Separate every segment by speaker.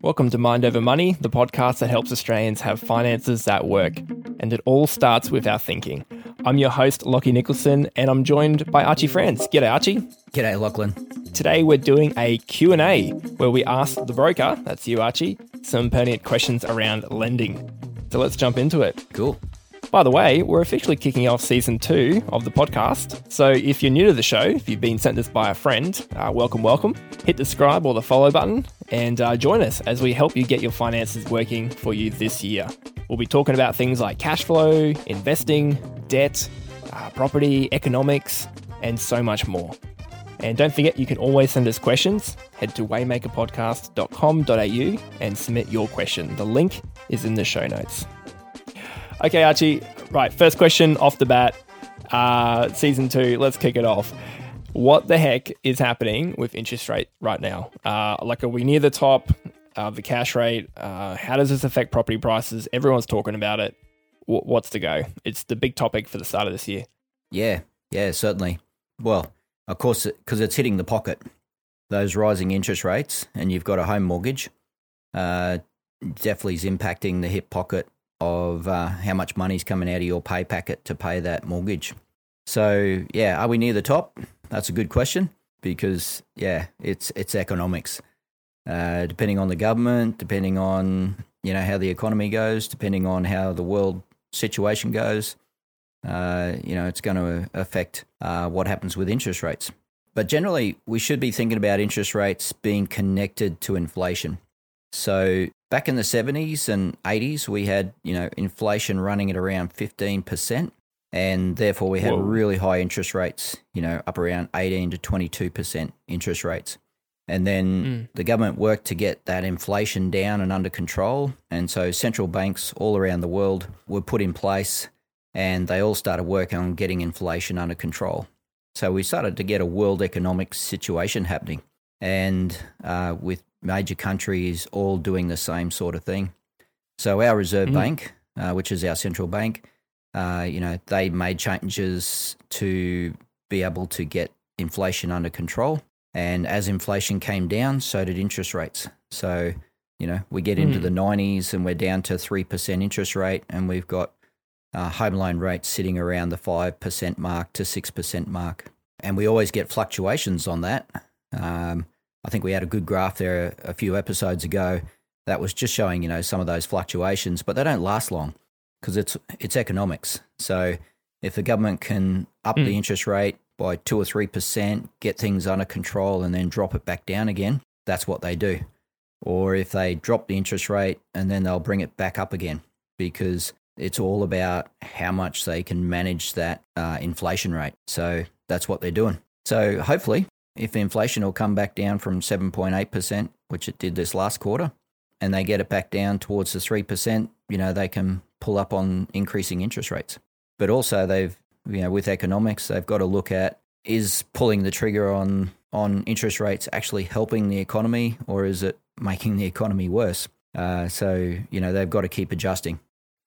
Speaker 1: Welcome to Mind Over Money, the podcast that helps Australians have finances that work. And it all starts with our thinking. I'm your host, Lockie Nicolson, and I'm joined by Archie Franz. G'day, Archie.
Speaker 2: G'day, Lachlan.
Speaker 1: Today we're doing a Q&A where we ask the broker, that's you, Archie, some pertinent questions around lending. So let's jump into it.
Speaker 2: Cool.
Speaker 1: By the way, we're officially kicking off season two of the podcast. So if you're new to the show, if you've been sent this by a friend, uh, welcome, welcome. Hit the subscribe or the follow button and uh, join us as we help you get your finances working for you this year. We'll be talking about things like cash flow, investing, debt, uh, property, economics, and so much more. And don't forget, you can always send us questions. Head to waymakerpodcast.com.au and submit your question. The link is in the show notes. Okay, Archie. Right, first question off the bat. Uh, season two. Let's kick it off. What the heck is happening with interest rate right now? Uh, like, are we near the top of the cash rate? Uh, how does this affect property prices? Everyone's talking about it. W- what's to go? It's the big topic for the start of this year.
Speaker 2: Yeah, yeah, certainly. Well, of course, because it's hitting the pocket. Those rising interest rates, and you've got a home mortgage, uh, definitely is impacting the hip pocket of uh, how much money's coming out of your pay packet to pay that mortgage. So yeah, are we near the top? That's a good question because yeah, it's it's economics. Uh, depending on the government, depending on you know how the economy goes, depending on how the world situation goes, uh, you know it's going to affect uh, what happens with interest rates. But generally, we should be thinking about interest rates being connected to inflation. So back in the 70s and 80s, we had, you know, inflation running at around 15%. And therefore, we had Whoa. really high interest rates, you know, up around 18 to 22% interest rates. And then mm. the government worked to get that inflation down and under control. And so central banks all around the world were put in place and they all started working on getting inflation under control. So we started to get a world economic situation happening. And uh, with major countries all doing the same sort of thing. So our Reserve mm. Bank, uh, which is our central bank, uh, you know, they made changes to be able to get inflation under control. And as inflation came down, so did interest rates. So, you know, we get into mm. the 90s and we're down to 3% interest rate, and we've got uh, home loan rates sitting around the 5% mark to 6% mark. And we always get fluctuations on that. Um, I think we had a good graph there a, few episodes ago that was just showing, you know, some of those fluctuations, but they don't last long because it's it's economics. So if the government can up mm. the interest rate by two or three percent, get things under control, and then drop it back down again, that's what they do. Or if they drop the interest rate and then they'll bring it back up again because it's all about how much they can manage that uh, inflation rate. So that's what they're doing. So hopefully if inflation will come back down from 7.8%, which it did this last quarter, and they get it back down towards the 3%, you know, they can pull up on increasing interest rates. But also they've, you know, with economics, they've got to look at is pulling the trigger on on interest rates actually helping the economy or is it making the economy worse? Uh, so, you know, they've got to keep adjusting.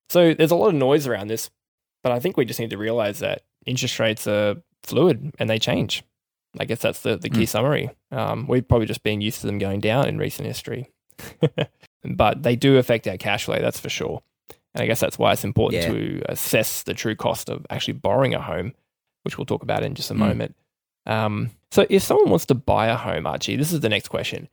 Speaker 1: So there's a lot of noise around this, but I think we just need to realize that interest rates are fluid and they change. I guess that's the, the key mm. summary. Um, we've probably just been used to them going down in recent history, but they do affect our cash flow, that's for sure. And I guess that's why it's important yeah. to assess the true cost of actually borrowing a home, which we'll talk about in just a mm. moment. Um, so, if someone wants to buy a home, Archie, this is the next question.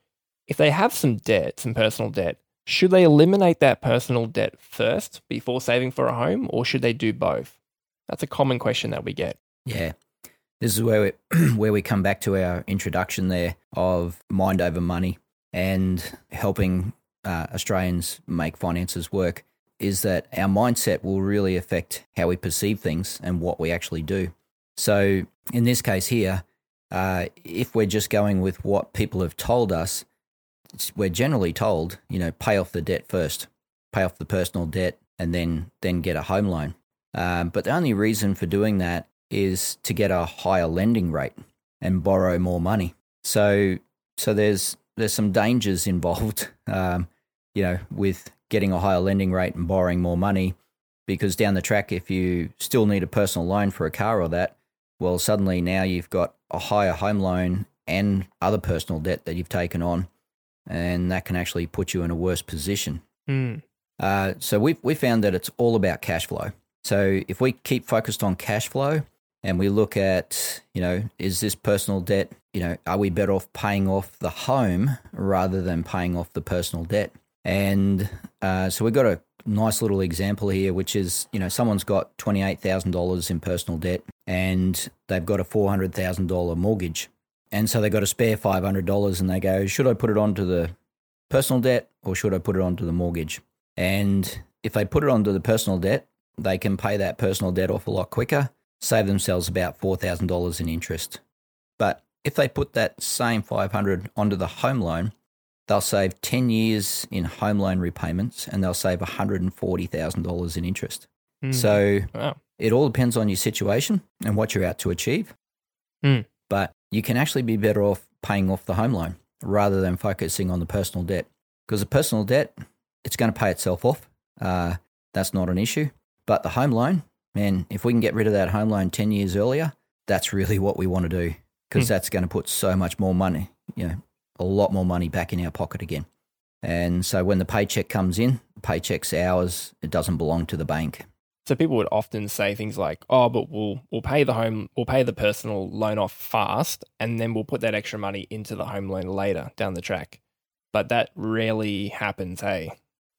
Speaker 1: If they have some debt, some personal debt, should they eliminate that personal debt first before saving for a home, or should they do both? That's a common question that we get.
Speaker 2: Yeah. This is where we, where we come back to our introduction there of mind over money and helping uh, Australians make finances work. Is that our mindset will really affect how we perceive things and what we actually do. So, in this case here, uh, if we're just going with what people have told us, we're generally told, you know, pay off the debt first, pay off the personal debt, and then then get a home loan. Um, but the only reason for doing that is to get a higher lending rate and borrow more money. So so there's there's some dangers involved, um, you know, with getting a higher lending rate and borrowing more money, because down the track, if you still need a personal loan for a car or that, well, suddenly now you've got a higher home loan and other personal debt that you've taken on, and that can actually put you in a worse position.
Speaker 1: Mm.
Speaker 2: Uh, so we we found that it's all about cash flow. So if we keep focused on cash flow and we look at, you know, is this personal debt, you know, are we better off paying off the home rather than paying off the personal debt? And uh, so we've got a nice little example here, which is, you know, someone's got $28,000 in personal debt and they've got a $400,000 mortgage. And so they've got a spare $500 and they go, should I put it onto the personal debt or should I put it onto the mortgage? And if they put it onto the personal debt, they can pay that personal debt off a lot quicker, save themselves about $4,000 in interest. But if they put that same 500 onto the home loan, they'll save 10 years in home loan repayments and they'll save $140,000 in interest.
Speaker 1: Mm.
Speaker 2: So
Speaker 1: wow.
Speaker 2: it all depends on your situation and what you're out to achieve.
Speaker 1: Mm.
Speaker 2: But you can actually be better off paying off the home loan rather than focusing on the personal debt. Because the personal debt, it's going to pay itself off. Uh, that's not an issue. But the home loan, man, if we can get rid of that home loan 10 years earlier, that's really what we want to do because
Speaker 1: Mm.
Speaker 2: that's going to put so much more money, you know, a lot more money back in our pocket again. And so when the paycheck comes in, the paycheck's ours, it doesn't belong to the bank.
Speaker 1: So people would often say things like, "Oh, but we'll we'll pay the home, we'll pay the personal loan off fast, and then we'll put that extra money into the home loan later down the track." But that rarely happens. Hey,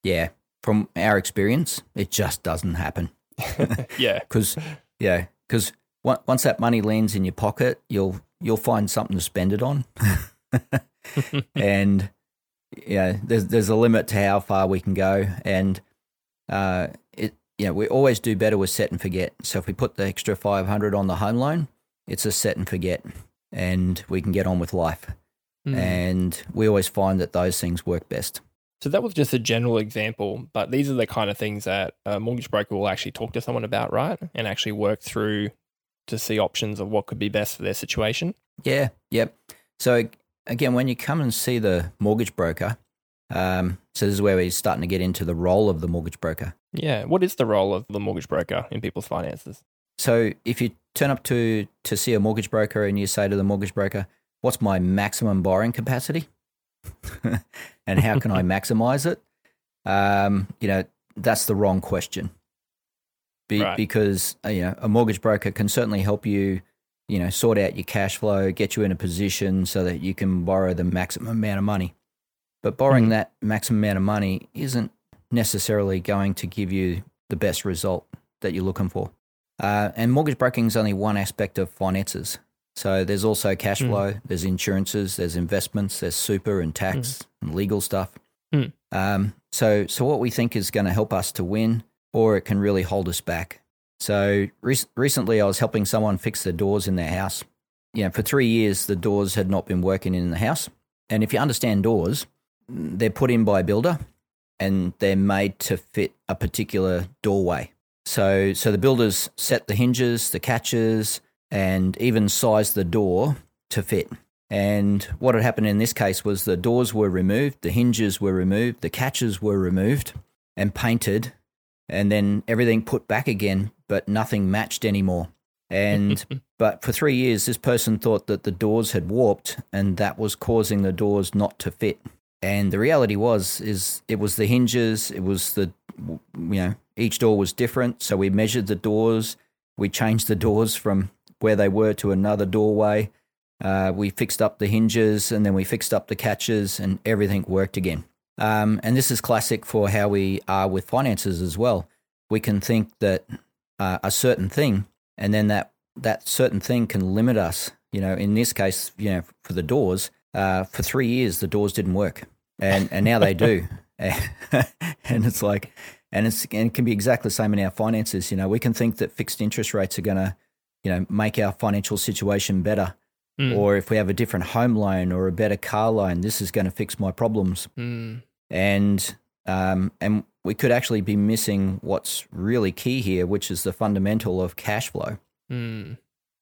Speaker 2: Yeah, from our experience, it just doesn't happen.
Speaker 1: Yeah,
Speaker 2: because yeah, because once that money lands in your pocket, you'll you'll find something to spend it on, and yeah, there's there's a limit to how far we can go, and uh, it you know we always do better with set and forget. So if we put the extra five hundred on the home loan, it's a set and forget, and we can get on with life.
Speaker 1: Mm.
Speaker 2: And we always find that those things work best.
Speaker 1: So that was just a general example, but these are the kind of things that a mortgage broker will actually talk to someone about, right? And actually work through to see options of what could be best for their situation.
Speaker 2: Yeah, yep. So again, when you come and see the mortgage broker, um, so this is where we're starting to get into the role of the mortgage broker.
Speaker 1: Yeah. What is the role of the mortgage broker in people's finances?
Speaker 2: So if you turn up to to see a mortgage broker and you say to the mortgage broker, "What's my maximum borrowing capacity?" and how can I maximize it? Um, you know, that's the wrong question. Be,
Speaker 1: Right.
Speaker 2: Because uh, you know, a mortgage broker can certainly help you, you know, sort out your cash flow, get you in a position so that you can borrow the maximum amount of money. But borrowing
Speaker 1: Mhm.
Speaker 2: that maximum amount of money isn't necessarily going to give you the best result that you're looking for. Uh, and mortgage broking is only one aspect of finances. So there's also cash
Speaker 1: Mm.
Speaker 2: flow, there's insurances, there's investments, there's super and tax and legal stuff.
Speaker 1: Mm.
Speaker 2: Um, so, so what we think is going to help us to win, or it can really hold us back. So rec- recently, I was helping someone fix the doors in their house. You know, for three years, the doors had not been working in the house. And if you understand doors, they're put in by a builder, and they're made to fit a particular doorway. So, so the builders set the hinges, the catches, and even sized the door to fit. And what had happened in this case was the doors were removed, the hinges were removed, the catches were removed and painted, and then everything put back again, but nothing matched anymore. And but for three years, this person thought that the doors had warped, and that was causing the doors not to fit. And the reality was, is it was the hinges, it was the, you know, each door was different. So we measured the doors, we changed the doors from where they were to another doorway. Uh, we fixed up the hinges and then we fixed up the catches and everything worked again. Um, and this is classic for how we are with finances as well. We can think that uh, a certain thing and then that, that certain thing can limit us. You know, in this case, you know, for the doors, uh, for three years, the doors didn't work. And, and now they do. and it's like, and, it's, and it can be exactly the same in our finances. You know, we can think that fixed interest rates are going to, you know, make our financial situation better
Speaker 1: Mm.
Speaker 2: or if we have a different home loan or a better car loan, this is going to fix my problems.
Speaker 1: Mm.
Speaker 2: And um, and we could actually be missing what's really key here, which is the fundamental of cash flow.
Speaker 1: Mm.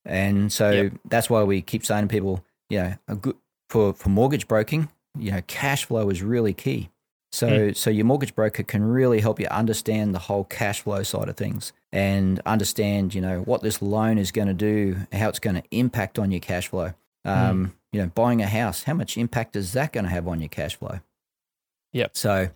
Speaker 2: And so
Speaker 1: Yep.
Speaker 2: that's why we keep saying to people, you know, a good for for mortgage broking, you know, cash flow is really key. So so your mortgage broker can really help you understand the whole cash flow side of things and understand, you know, what this loan is going to do, how it's going to impact on your cash flow. Um, you you know, buying a house, how much impact is that going to have on your cash flow?
Speaker 1: Yep.
Speaker 2: So,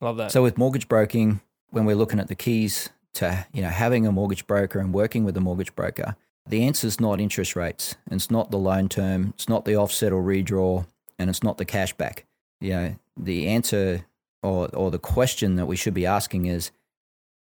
Speaker 1: Love that.
Speaker 2: so with mortgage broking, when we're looking at the keys to, you know, having a mortgage broker and working with a mortgage broker, the answer is not interest rates. And it's not the loan term. It's not the offset or redraw. And it's not the cash back. You know, the answer or, or the question that we should be asking is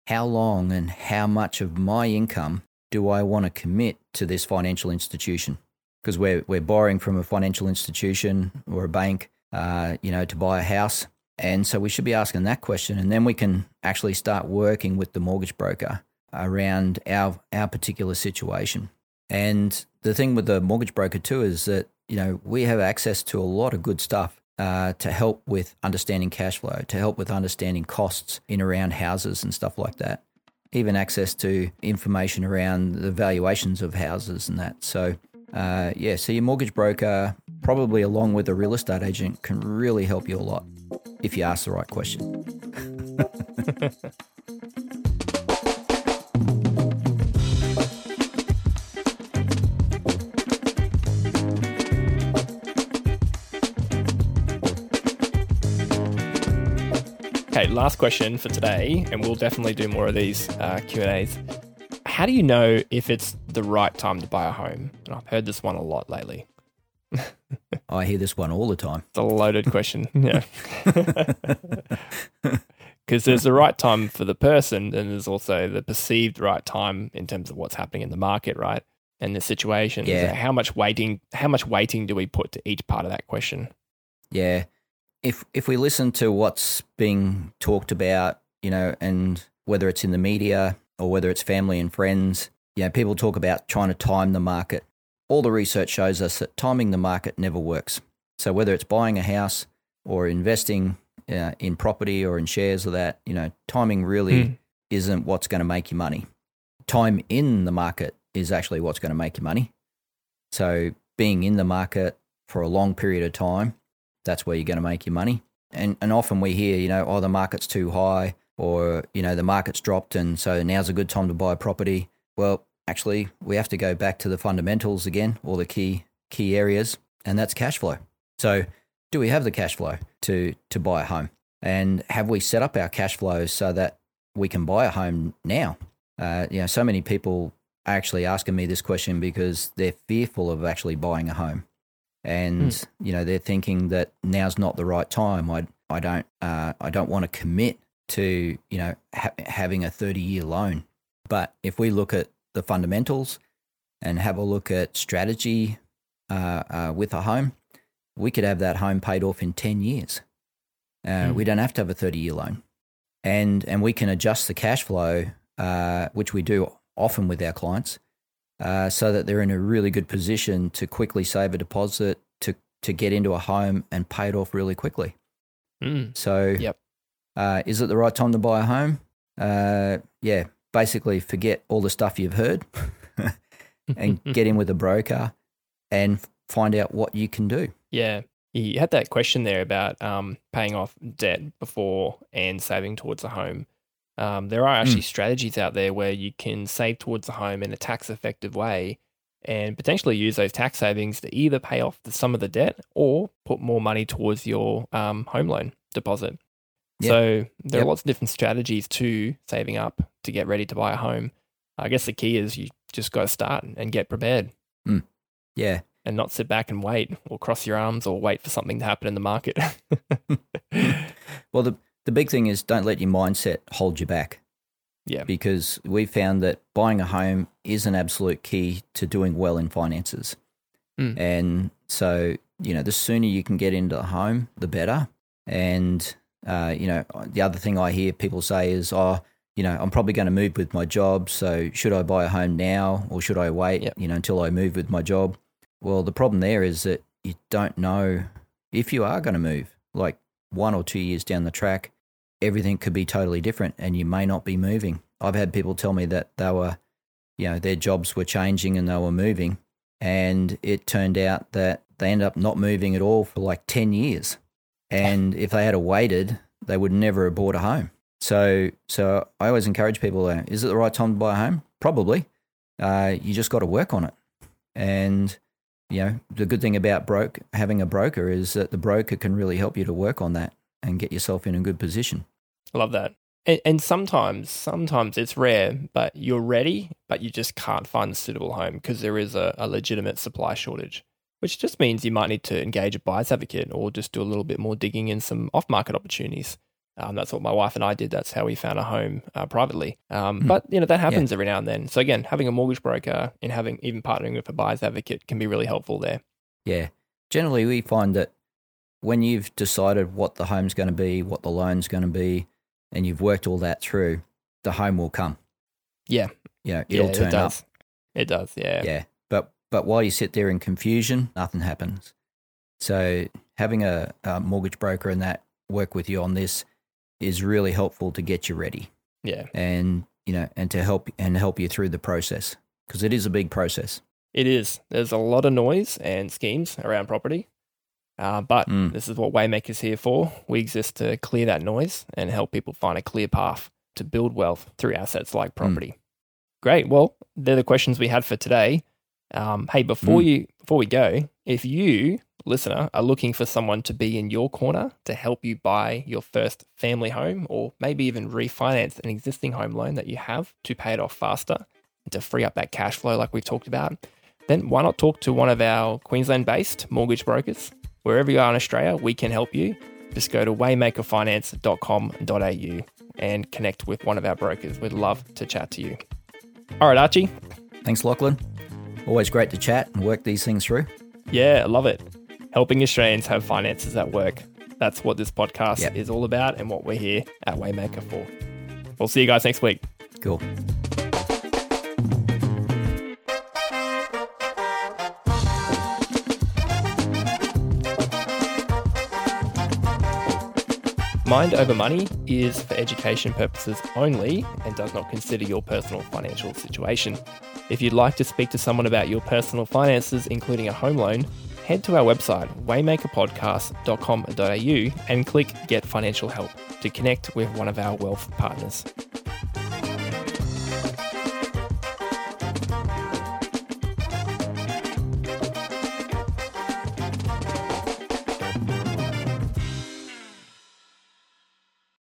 Speaker 2: how long and how much of my income do I want to commit to this financial institution? Because we're, we're borrowing from a financial institution or a bank, uh, you know, to buy a house. And so we should be asking that question. And then we can actually start working with the mortgage broker around our, our particular situation. And the thing with the mortgage broker too is that, you know, we have access to a lot of good stuff uh, to help with understanding cash flow, to help with understanding costs in around houses and stuff like that. Even access to information around the valuations of houses and that. So, uh, yeah, so your mortgage broker, probably along with a real estate agent, can really help you a lot if you ask the right question.
Speaker 1: last question for today, and we'll definitely do more of these uh, Q and A's. How do you know if it's the right time to buy a home? And I've heard this one a lot lately.
Speaker 2: I hear this one all the time.
Speaker 1: It's a loaded question. Yeah. Because there's the right time for the person, and there's also the perceived right time in terms of what's happening in the market, right? And the situation.
Speaker 2: Yeah.
Speaker 1: How much weighting? How much weighting do we put to each part of that question?
Speaker 2: Yeah. If if we listen to what's being talked about, you know, and whether it's in the media or whether it's family and friends, you know, people talk about trying to time the market. All the research shows us that timing the market never works. So whether it's buying a house or investing uh, in property or in shares or that, you know, timing really
Speaker 1: Hmm.
Speaker 2: isn't what's going to make you money. Time in the market is actually what's going to make you money. So being in the market for a long period of time, that's where you're going to make your money. And and often we hear, you know, oh the market's too high or, you know, the market's dropped and so now's a good time to buy property. Well, actually, we have to go back to the fundamentals again, or the key key areas, and that's cash flow. So, do we have the cash flow to to buy a home? And have we set up our cash flow so that we can buy a home now? Uh, you know, so many people are actually asking me this question because they're fearful of actually buying a home, and you know they're thinking that now's not the right time. I I don't uh, I don't want to commit to you know ha- having a thirty year loan. But if we look at the fundamentals and have a look at strategy uh, uh, with a home, we could have that home paid off in 10 years. Uh,
Speaker 1: Hmm.
Speaker 2: We don't have to have a 30 year loan. And, and we can adjust the cash flow, uh, which we do often with our clients, uh, so that they're in a really good position to quickly save a deposit, to, to get into a home and pay it off really quickly.
Speaker 1: Mm.
Speaker 2: So,
Speaker 1: Yep.
Speaker 2: uh, is it the right time to buy a home? Uh, yeah, basically forget all the stuff you've heard and get in with a broker and find out what you can do.
Speaker 1: Yeah. You had that question there about um, paying off debt before and saving towards a home. Um, there are actually strategies out there where you can save towards a home in a tax effective way and potentially use those tax savings to either pay off the, some of the debt or put more money towards your um, home loan deposit.
Speaker 2: Yep.
Speaker 1: So there
Speaker 2: Yep.
Speaker 1: are lots of different strategies to saving up to get ready to buy a home. I guess the key is you just got to start and get prepared
Speaker 2: Yeah,
Speaker 1: and not sit back and wait or cross your arms or wait for something to happen in the market.
Speaker 2: Well, the the big thing is don't let your mindset hold you back.
Speaker 1: Yeah.
Speaker 2: Because we found that buying a home is an absolute key to doing well in finances.
Speaker 1: Mm.
Speaker 2: And so, you know, the sooner you can get into the home, the better. And, uh, you know, the other thing I hear people say is, oh, you know, I'm probably going to move with my job. So should I buy a home now or should I wait,
Speaker 1: Yep.
Speaker 2: you know, until I move with my job? Well, the problem there is that you don't know if you are going to move. Like one or two years down the track, everything could be totally different and you may not be moving. I've had people tell me that they were, you know, their jobs were changing and they were moving. And it turned out that they ended up not moving at all for like 10 years. And if they had waited, they would never have bought a home. So, so I always encourage people: uh, Is it the right time to buy a home? Probably. Uh, you just got to work on it, and you know, the good thing about broke having a broker is that the broker can really help you to work on that and get yourself in a good position.
Speaker 1: I love that. And, and sometimes, sometimes it's rare, but you're ready, but you just can't find a suitable home because there is a, a legitimate supply shortage, which just means you might need to engage a buyer's advocate or just do a little bit more digging in some off market opportunities. Um, that's what my wife and I did. That's how we found a home uh, privately. Um,
Speaker 2: Hmm.
Speaker 1: But you know that happens every now and then. So again, having a mortgage broker and having even partnering with a buyer's advocate can be really helpful there.
Speaker 2: Yeah. Generally, we find that when you've decided what the home's going to be, what the loan's going to be, and you've worked all that through, the home will come.
Speaker 1: Yeah.
Speaker 2: You know,
Speaker 1: Yeah,
Speaker 2: it'll turn
Speaker 1: it
Speaker 2: up.
Speaker 1: does. It does. Yeah.
Speaker 2: Yeah. But but while you sit there in confusion, nothing happens. So having a, a mortgage broker and that work with you on this is really helpful to get you ready
Speaker 1: Yeah.
Speaker 2: and you know and to help and help you through the process because it is a big process.
Speaker 1: It is. There's a lot of noise and schemes around property. Uh, but
Speaker 2: Mm.
Speaker 1: this is what Waymaker's here for. We exist to clear that noise and help people find a clear path to build wealth through assets like property. Great. Well, they're the questions we had for today. Um, hey, before
Speaker 2: Mm.
Speaker 1: you before we go, if you listener are looking for someone to be in your corner to help you buy your first family home or maybe even refinance an existing home loan that you have to pay it off faster and to free up that cash flow like we've talked about, then why not talk to one of our Queensland based mortgage brokers? Wherever you are in Australia, we can help you. Just go to waymakerfinance.com.au and connect with one of our brokers. We'd love to chat to you. All right, Archie.
Speaker 2: Thanks, Lachlan. Always great to chat and work these things through.
Speaker 1: Yeah, I love it. Helping Australians have finances at work. That's what this podcast
Speaker 2: Yep.
Speaker 1: is all about and what we're here at Waymaker for. We'll see you guys next week.
Speaker 2: Cool.
Speaker 1: Mind Over Money is for education purposes only and does not consider your personal financial situation. If you'd like to speak to someone about your personal finances, including a home loan, head to our website, waymakerpodcast.com.au, and click Get Financial Help to connect with one of our wealth partners.